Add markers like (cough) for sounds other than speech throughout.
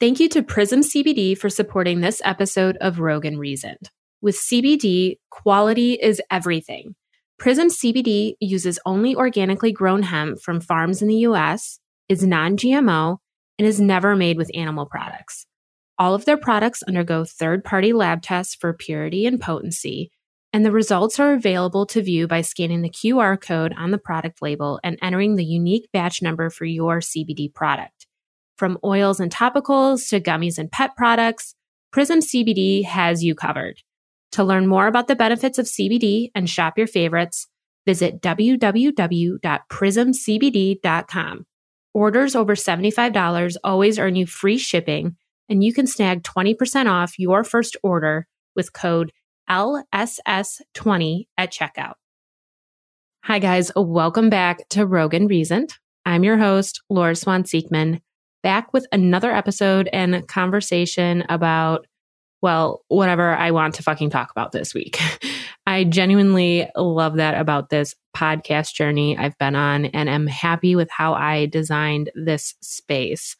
Thank you to Prism CBD for supporting this episode of Rogue and Reason. With CBD, quality is everything. Prism CBD uses only organically grown hemp from farms in the US, is non GMO, and is never made with animal products. All of their products undergo third party lab tests for purity and potency, and the results are available to view by scanning the QR code on the product label and entering the unique batch number for your CBD product. From oils and topicals to gummies and pet products, Prism CBD has you covered. To learn more about the benefits of CBD and shop your favorites, visit www.prismcbd.com. Orders over $75 always earn you free shipping, and you can snag 20% off your first order with code LSS20 at checkout. Hi, guys. Welcome back to Rogue and Reason. I'm your host, Laura Swan Siegman back with another episode and conversation about, well, whatever I want to fucking talk about this week. (laughs) I genuinely love that about this podcast journey I've been on and am happy with how I designed this space.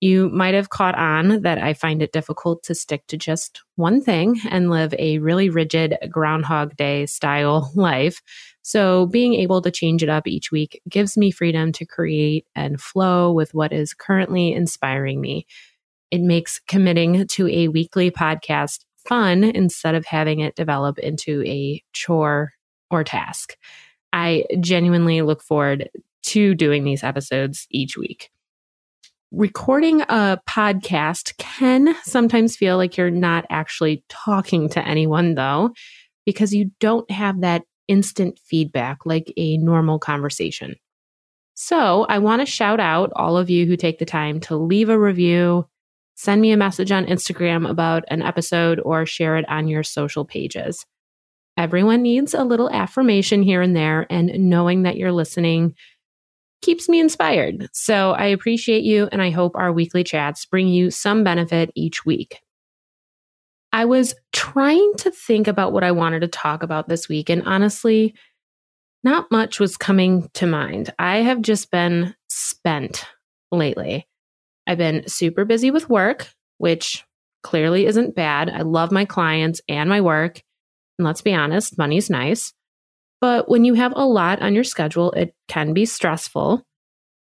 You might have caught on that I find it difficult to stick to just one thing and live a really rigid Groundhog Day style (laughs) life. So, being able to change it up each week gives me freedom to create and flow with what is currently inspiring me. It makes committing to a weekly podcast fun instead of having it develop into a chore or task. I genuinely look forward to doing these episodes each week recording a podcast can sometimes feel like you're not actually talking to anyone, though, because you don't have that instant feedback like a normal conversation. So, I want to shout out all of you who take the time to leave a review, send me a message on Instagram about an episode, or share it on your social pages. Everyone needs a little affirmation here and there, and knowing that you're listening keeps me inspired. So I appreciate you, and I hope our weekly chats bring you some benefit each week. I was trying to think about what I wanted to talk about this week, and honestly, not much was coming to mind. I have just been spent lately. I've been super busy with work, which clearly isn't bad. I love my clients and my work. And let's be honest, money's nice. But when you have a lot on your schedule, it can be stressful.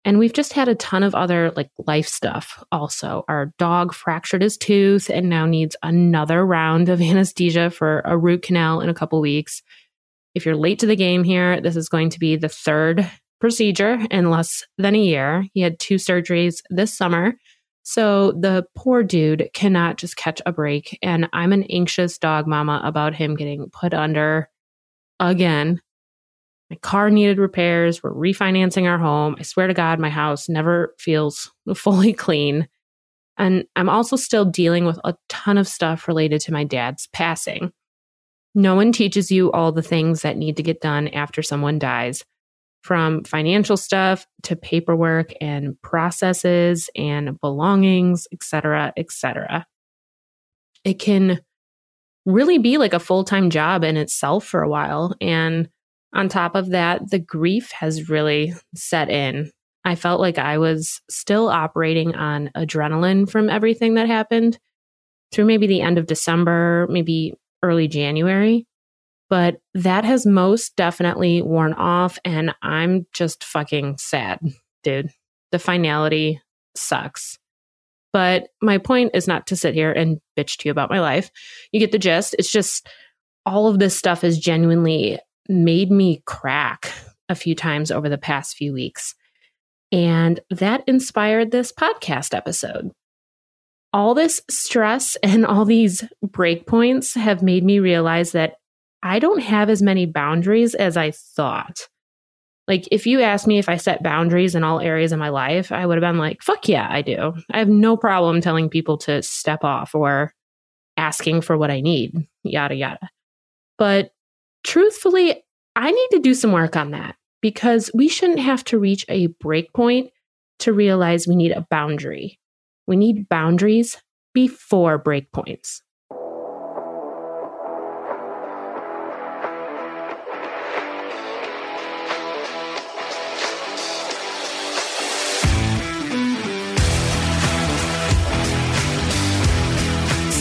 And we've just had a ton of other like life stuff also. Our dog fractured his tooth and now needs another round of (laughs) anesthesia for a root canal in a couple weeks. If you're late to the game here, this is going to be the third procedure in less than a year. He had two surgeries this summer. So the poor dude cannot just catch a break. And I'm an anxious dog mama about him getting put under again. My car needed repairs. We're refinancing our home. I swear to God, my house never feels (laughs) fully clean. And I'm also still dealing with a ton of stuff related to my dad's passing. No one teaches you all the things that need to get done after someone dies, from financial stuff to paperwork and processes and belongings, etc., etc. It can really be like a full time job in itself for a while. And on top of that, the grief has really set in. I felt like I was still operating on adrenaline from everything that happened through maybe the end of December, maybe early January. But that has most definitely worn off. And I'm just fucking sad, dude. The finality sucks. But my point is not to sit here and bitch to you about my life. You get the gist. It's just all of this stuff is genuinely made me crack a few times over the past few weeks. And that inspired this podcast episode. All this stress (laughs) and all these breakpoints have made me realize that I don't have as many boundaries as I thought. Like, if you asked me if I set boundaries in all areas of my life, I would have been like, fuck yeah, I do. I have no problem telling people to step off or asking for what I need, yada, yada. But truthfully, I need to do some work on that because we shouldn't have to reach a break point to realize we need a boundary. We need boundaries before breakpoints.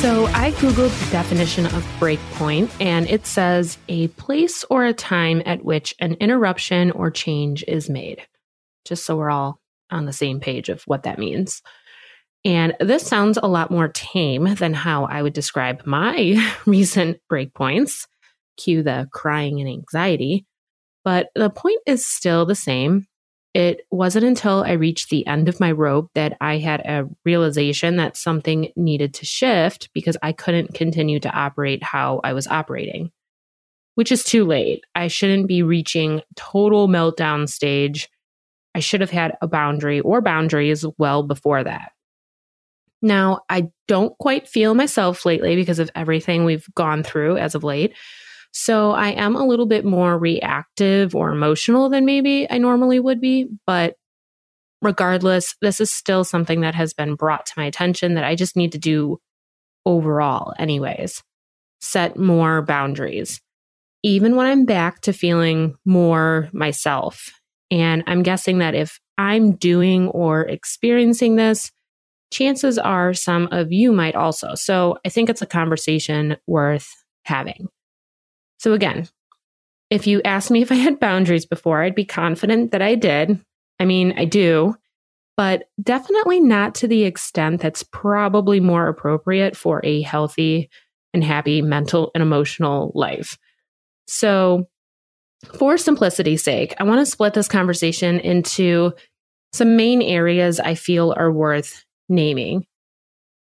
So I Googled the definition of breakpoint, and it says a place or a time at which an interruption or change is made. Just so we're all on the same page of what that means. And this sounds a lot more tame than how I would describe my (laughs) recent breakpoints. Cue the crying and anxiety. But the point is still the same. It wasn't until I reached the end of my rope that I had a realization that something needed to shift because I couldn't continue to operate how I was operating, which is too late. I shouldn't be reaching total meltdown stage. I should have had a boundary or boundaries well before that. Now, I don't quite feel myself lately because of everything we've gone through as of late. So I am a little bit more reactive or emotional than maybe I normally would be. But regardless, this is still something that has been brought to my attention that I just need to do overall, anyways. Set more boundaries, even when I'm back to feeling more myself. And I'm guessing that if I'm doing or experiencing this, chances are some of you might also. So I think it's a conversation worth having. So again, if you asked me if I had boundaries before, I'd be confident that I did. I mean, I do, but definitely not to the extent that's probably more appropriate for a healthy and happy mental and emotional life. So, for simplicity's sake, I want to split this conversation into some main areas I feel are worth naming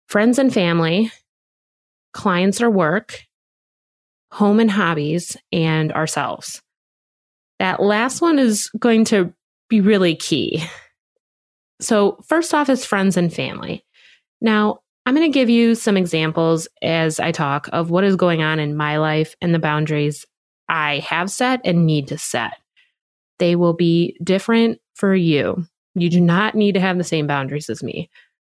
friends and family, clients or work, home and hobbies, and ourselves. That last one is going to be really key. So, first off, is friends and family. Now, I'm going to give you some examples as I talk of what is going on in my life and the boundaries I have set and need to set. They will be different for you. You do not need to have the same boundaries as me.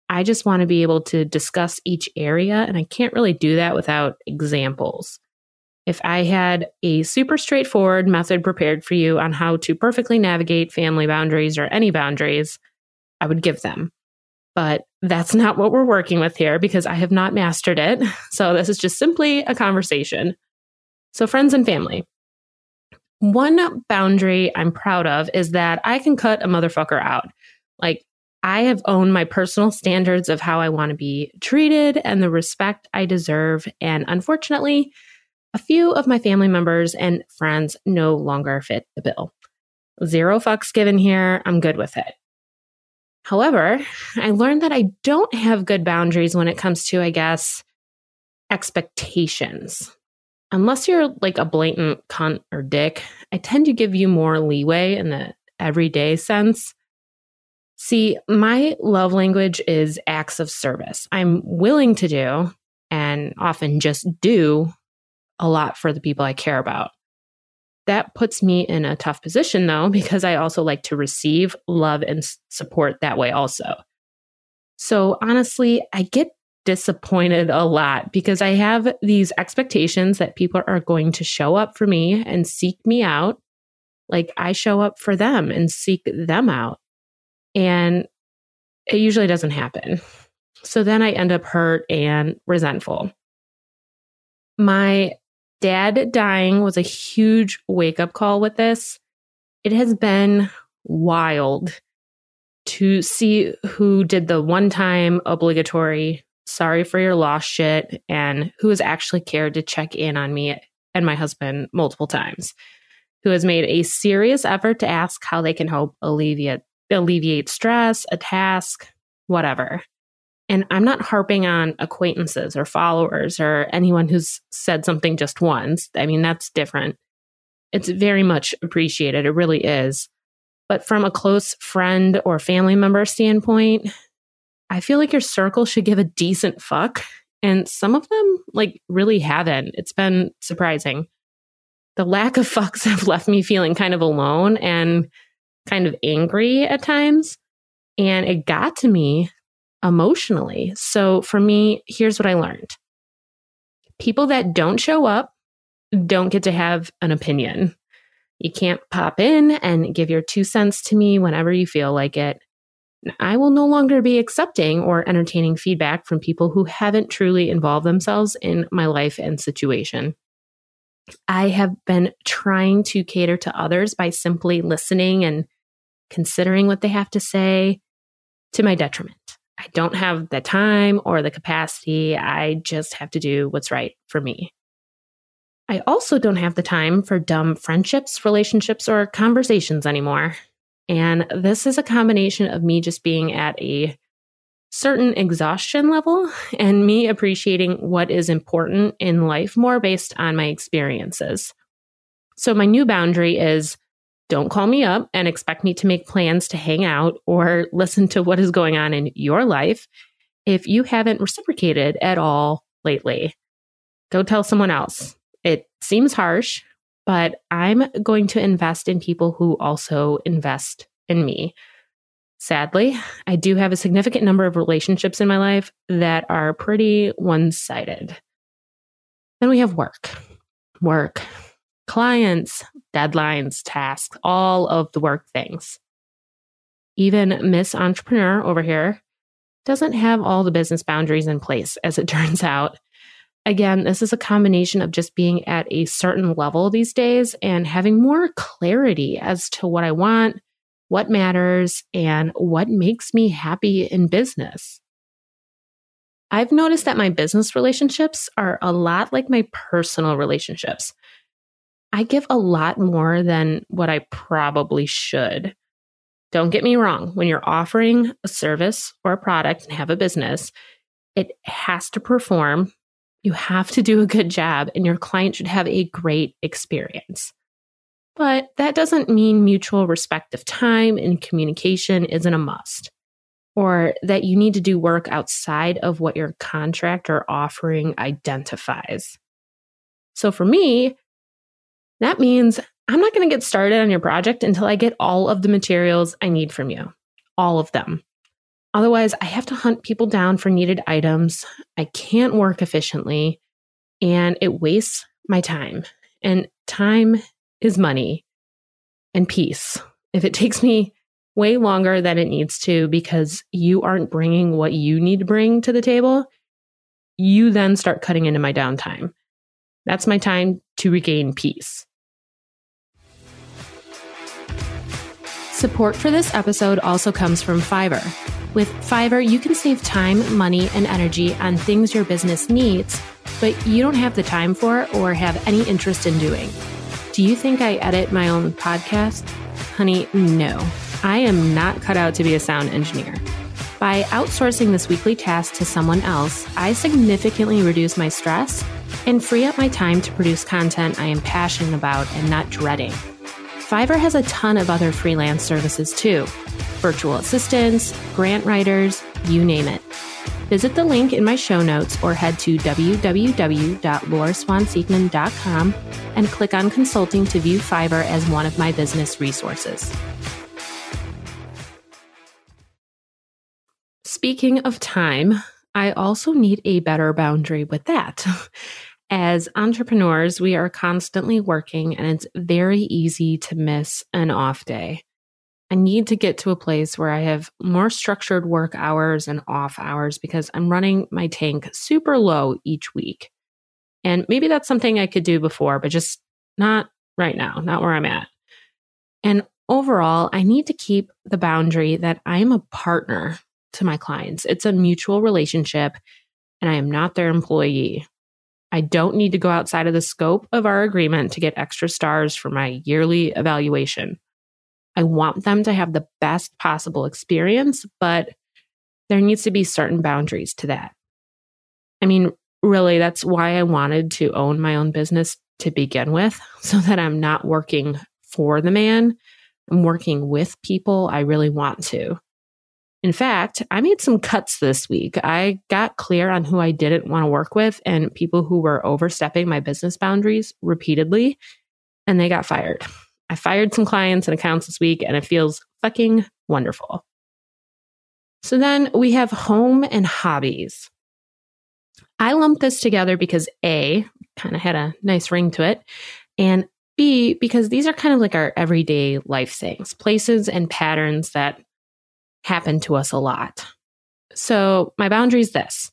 I just want to be able to discuss each area, and I can't really do that without examples. If I had a super straightforward method prepared for you on how to perfectly navigate family boundaries or any boundaries, I would give them. But that's (laughs) not what we're working with here because I have not mastered it. (laughs) So this is just simply a conversation. So, friends and family. One boundary I'm proud of is that I can cut a motherfucker out. Like, I have owned my personal standards of how I want to be treated and the respect I deserve. And unfortunately, a few of my family members and friends no longer fit the bill. Zero fucks given here. I'm good with it. However, I learned that I don't have good boundaries when it comes to, I guess, expectations. Unless you're like a blatant cunt or dick, I tend to give you more leeway in the everyday sense. See, my love language is acts of service. I'm willing to do and often just do a lot for the people I care about. That puts me in a tough position though, (laughs) because I also like to receive love and support that way also. So honestly, I get disappointed a lot because I have these expectations that people are going to show up for me and seek me out like I show up for them and seek them out. And it usually doesn't happen. So then I end up hurt and resentful. My dad dying was a huge wake up call with this. It has been wild to see who did the one time obligatory sorry for your lost shit and who has actually cared to check in on me and my husband multiple times, who has made a serious effort to ask how they can help alleviate alleviate stress, a task, whatever. And I'm not harping on acquaintances or followers or anyone who's said something just once. I mean, that's different. It's very much appreciated. It really is. But from a close friend or family member standpoint, I feel like your circle should give a decent fuck. And some of them, like, really haven't. It's been surprising. The lack of (laughs) fucks have left me feeling kind of alone and kind of angry at times. And it got to me emotionally. So for me, here's what I learned people that don't show up don't get to have an opinion. You can't pop in and give your two cents to me whenever you feel like it. I will no longer be accepting or entertaining feedback from people who haven't truly involved themselves in my life and situation. I have been trying to cater to others by simply listening and considering what they have to say to my detriment. I don't have the time or the capacity. I just have to do what's right for me. I also don't have the time for dumb friendships, relationships, or conversations anymore. And this is a combination of me just being at a certain exhaustion level and me appreciating what is important in life more based on my experiences. So, my new boundary is don't call me up and expect me to make plans to hang out or (laughs) listen to what is going on in your life if you haven't reciprocated at all lately. Go tell someone else. It seems harsh, but I'm going to invest in people who also invest in me. Sadly, I do have a significant number of relationships in my life that are pretty one sided. Then we have work, work, clients, deadlines, tasks, all of the work things. Even Miss Entrepreneur over here doesn't have all the business boundaries in place, (laughs) as it turns out. Again, this is a combination of just being at a certain level these days and having more clarity as to what I want, what matters, and what makes me happy in business. I've noticed that my business relationships are a lot like my personal relationships. I give a lot more than what I probably should. Don't get me wrong, when you're offering a service or a product and have a business, it has to perform. You have to do a good job, and your client should have a great experience. But that doesn't mean mutual respect of time and communication isn't a must, or that you need to do work outside of what your contract or offering identifies. So for me, that means I'm not going to get started on your project until I get all of the materials I need from you, all of them. Otherwise, I have to hunt people down for needed items. I can't work efficiently and it wastes my time. And time is money and peace. If it takes me way longer than it needs to because you aren't bringing what you need to bring to the table, you then start cutting into my downtime. That's my time to regain peace. Support for this episode also comes from Fiverr. With Fiverr, you can save time, money, and energy on things your business needs, but you don't have the time for or have any interest in doing. Do you think I edit my own podcast? Honey, no. I am not cut out to be a sound engineer. By outsourcing this weekly task to someone else, I significantly reduce my stress and free up my time to produce content I am passionate about and not dreading. Fiverr has a ton of other freelance services too virtual assistants, grant writers, you name it. Visit the link in my show notes or head to www.laurswanseekman.com and click on consulting to view Fiverr as one of my business resources. Speaking of time, I also need a better boundary with that. (laughs) As entrepreneurs, we are constantly working and it's very easy to miss an off day. I need to get to a place where I have more structured work hours and off hours because I'm running my tank super low each week. And maybe that's something I could do before, but just not right now, not where I'm at. And overall, I need to keep the boundary that I'm a partner to my clients. It's a mutual relationship and I am not their employee. I don't need to go outside of the scope of our agreement to get extra stars for my yearly evaluation. I want them to have the best possible experience, but there needs to be certain boundaries to that. I mean, really, that's why I wanted to own my own business to begin with, (laughs) so that I'm not working for the man. I'm working with people I really want to. In fact, I made some cuts this week. I got clear on who I didn't want to work with and people who were overstepping my business boundaries repeatedly, and they got fired. I fired some clients and accounts this week, and it feels fucking wonderful. So then we have home and hobbies. I lumped this together because A, kind of had a nice ring to it, and B, because these are kind of like our everyday life things, places and patterns that happen to us a lot. So, my boundary is this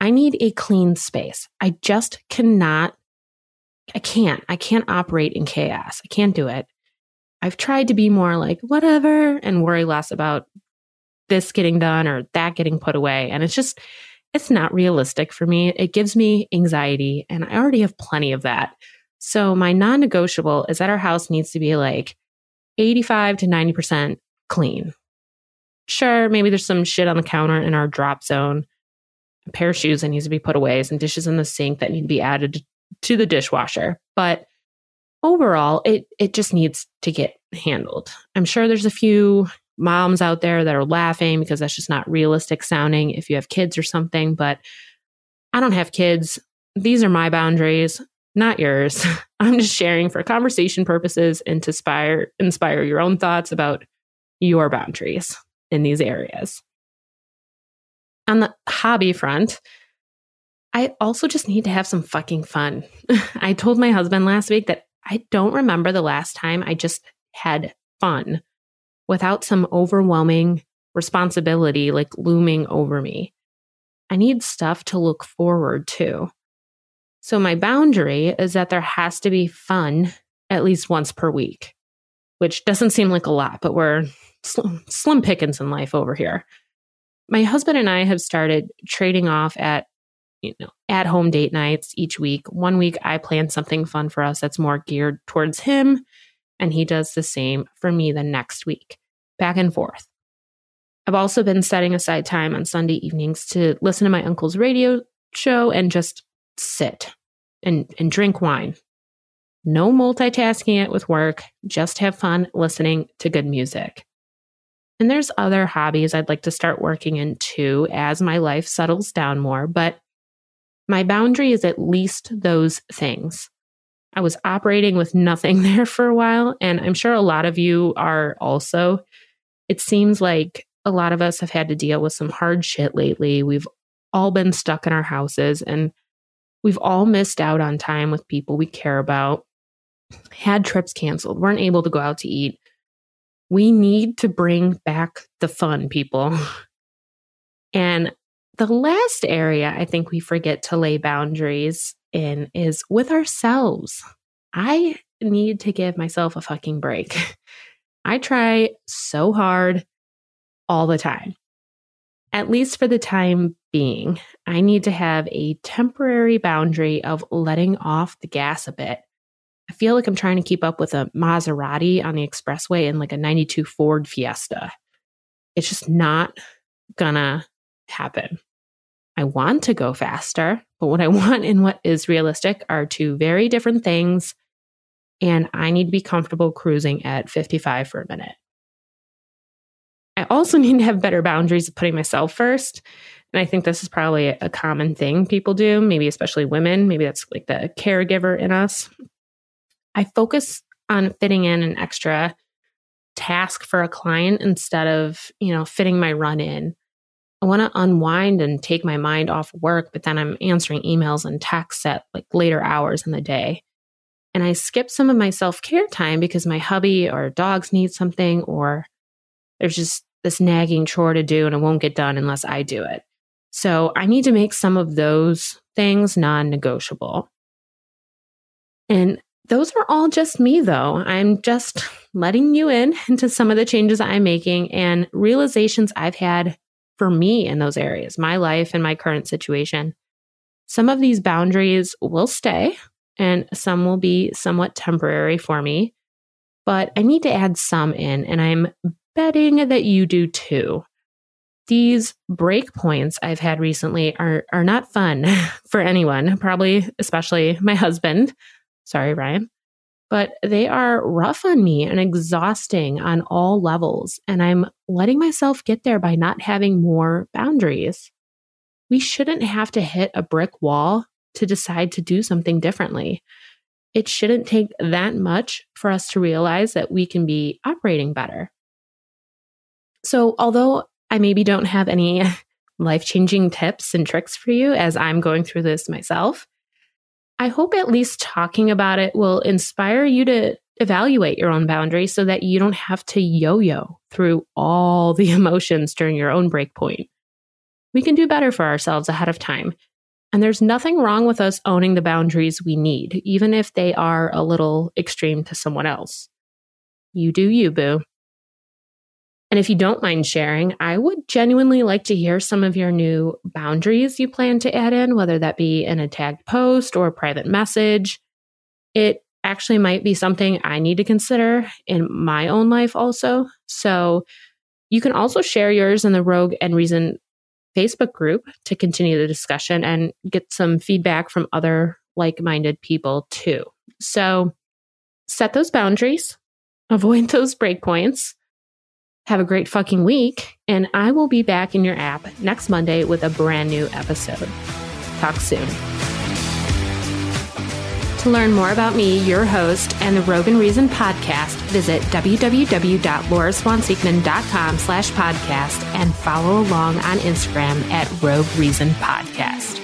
I need a clean space. I just cannot, I can't, I can't operate in chaos. I can't do it. I've tried to be more like whatever and worry less about this getting done or that getting put away. And it's just, it's not realistic for me. It gives me anxiety, and I already have plenty of that. So, my non negotiable is that our house needs to be like 85 to 90% clean. Sure, maybe there's some shit on the counter in our drop zone, a pair of shoes that needs to be put away, some dishes in the sink that need to be added to the dishwasher. But overall, it it just needs to get handled. I'm sure there's a few moms out there that are laughing because that's just not realistic sounding if you have kids or something, but I don't have kids. These are my boundaries, not yours. (laughs) I'm just sharing for conversation purposes and to inspire inspire your own thoughts about your boundaries in these areas. On the hobby front, I also just need to have some fucking fun. (laughs) I told my husband last week that I don't remember the last time I just had fun without some overwhelming responsibility like looming over me. I need stuff to look forward to. So, my boundary is that there has to be fun at least once per week, which doesn't seem like a lot, but we're sl- slim pickings in life over here. My husband and I have started trading off at you know, at home date nights each week. One week I plan something fun for us that's more geared towards him, and he does the same for me the next week, back and forth. I've also been setting aside time on Sunday evenings to listen to my uncle's radio show and just sit and, and drink wine. No multitasking it with work, just have fun listening to good music. And there's other hobbies I'd like to start working into as my life settles down more, but my boundary is at least those things. I was operating with nothing (laughs) there for a while, and I'm sure a lot of you are also. It seems like a lot of us have had to deal with some hard shit lately. We've all been stuck in our houses, and we've all missed out on time with people we care about, had trips canceled, weren't able to go out to eat. We need to bring back the fun, people. And the last area I think we forget to lay boundaries in is with ourselves. I need to give myself a fucking break. I try so hard all the time. At least for the time being, I need to have a temporary boundary of letting off the gas a bit. I feel like I'm trying to keep up with a Maserati on the expressway and like a 92 Ford Fiesta. It's just not gonna happen. I want to go faster, but what I (laughs) want and what is realistic are two very different things. And I need to be comfortable cruising at 55 for a minute. I also (laughs) need to have better boundaries of putting myself first. And I think this is probably a common thing people do, maybe especially women. Maybe that's like the caregiver in us. I focus on fitting in an extra task for a client instead of, you know, fitting my run in I want to unwind and take my mind off work, but then I'm answering emails and texts at like later hours in the day. And I skip some of my self care time because my hubby or dogs need something, or there's just this nagging chore to do and it won't get done unless I do it. So I need to make some of those things non negotiable. And those are all just me, though. I'm just letting you in (laughs) into some of the changes I'm making and realizations I've had for me in those areas, my life and my current situation. Some of these boundaries will stay and some will be somewhat temporary for me, but I need to add some in, and I'm betting that you do too. These break points I've had recently are, are not fun (laughs) for anyone, probably especially my husband. Sorry, Ryan but they are rough on me and exhausting on all levels. And I'm letting myself get there by not having more boundaries. We shouldn't have to hit a brick wall to decide to do something differently. It shouldn't take that much for us to realize that we can be operating better. So, although I maybe don't have any (laughs) life changing tips and tricks for you as I'm going through this myself, I hope at least talking about it will inspire you to evaluate your own boundaries so that you don't have to yo yo through all the (laughs) emotions during your own break point. We can do better for ourselves ahead of time. And there's nothing wrong with us owning the boundaries we need, even if they are a little extreme to someone else. You do you, boo. And if you don't mind sharing, I would genuinely like to hear some of your new boundaries you plan to add in, whether that be in a tagged post or a private message. It actually might be something I need to consider in my own life also. So you can also share yours in the Rogue and Reason Facebook group to continue the discussion and get some feedback from other like minded people too. So set those boundaries, (laughs) avoid those breakpoints have a great fucking week, and I will be back in your app next Monday with a brand new episode. Talk soon. To learn more about me, your host, and the Rogue and Reason podcast, visit www.laurswanseekman.com slash podcast and follow along on Instagram at Rogue Reason Pod.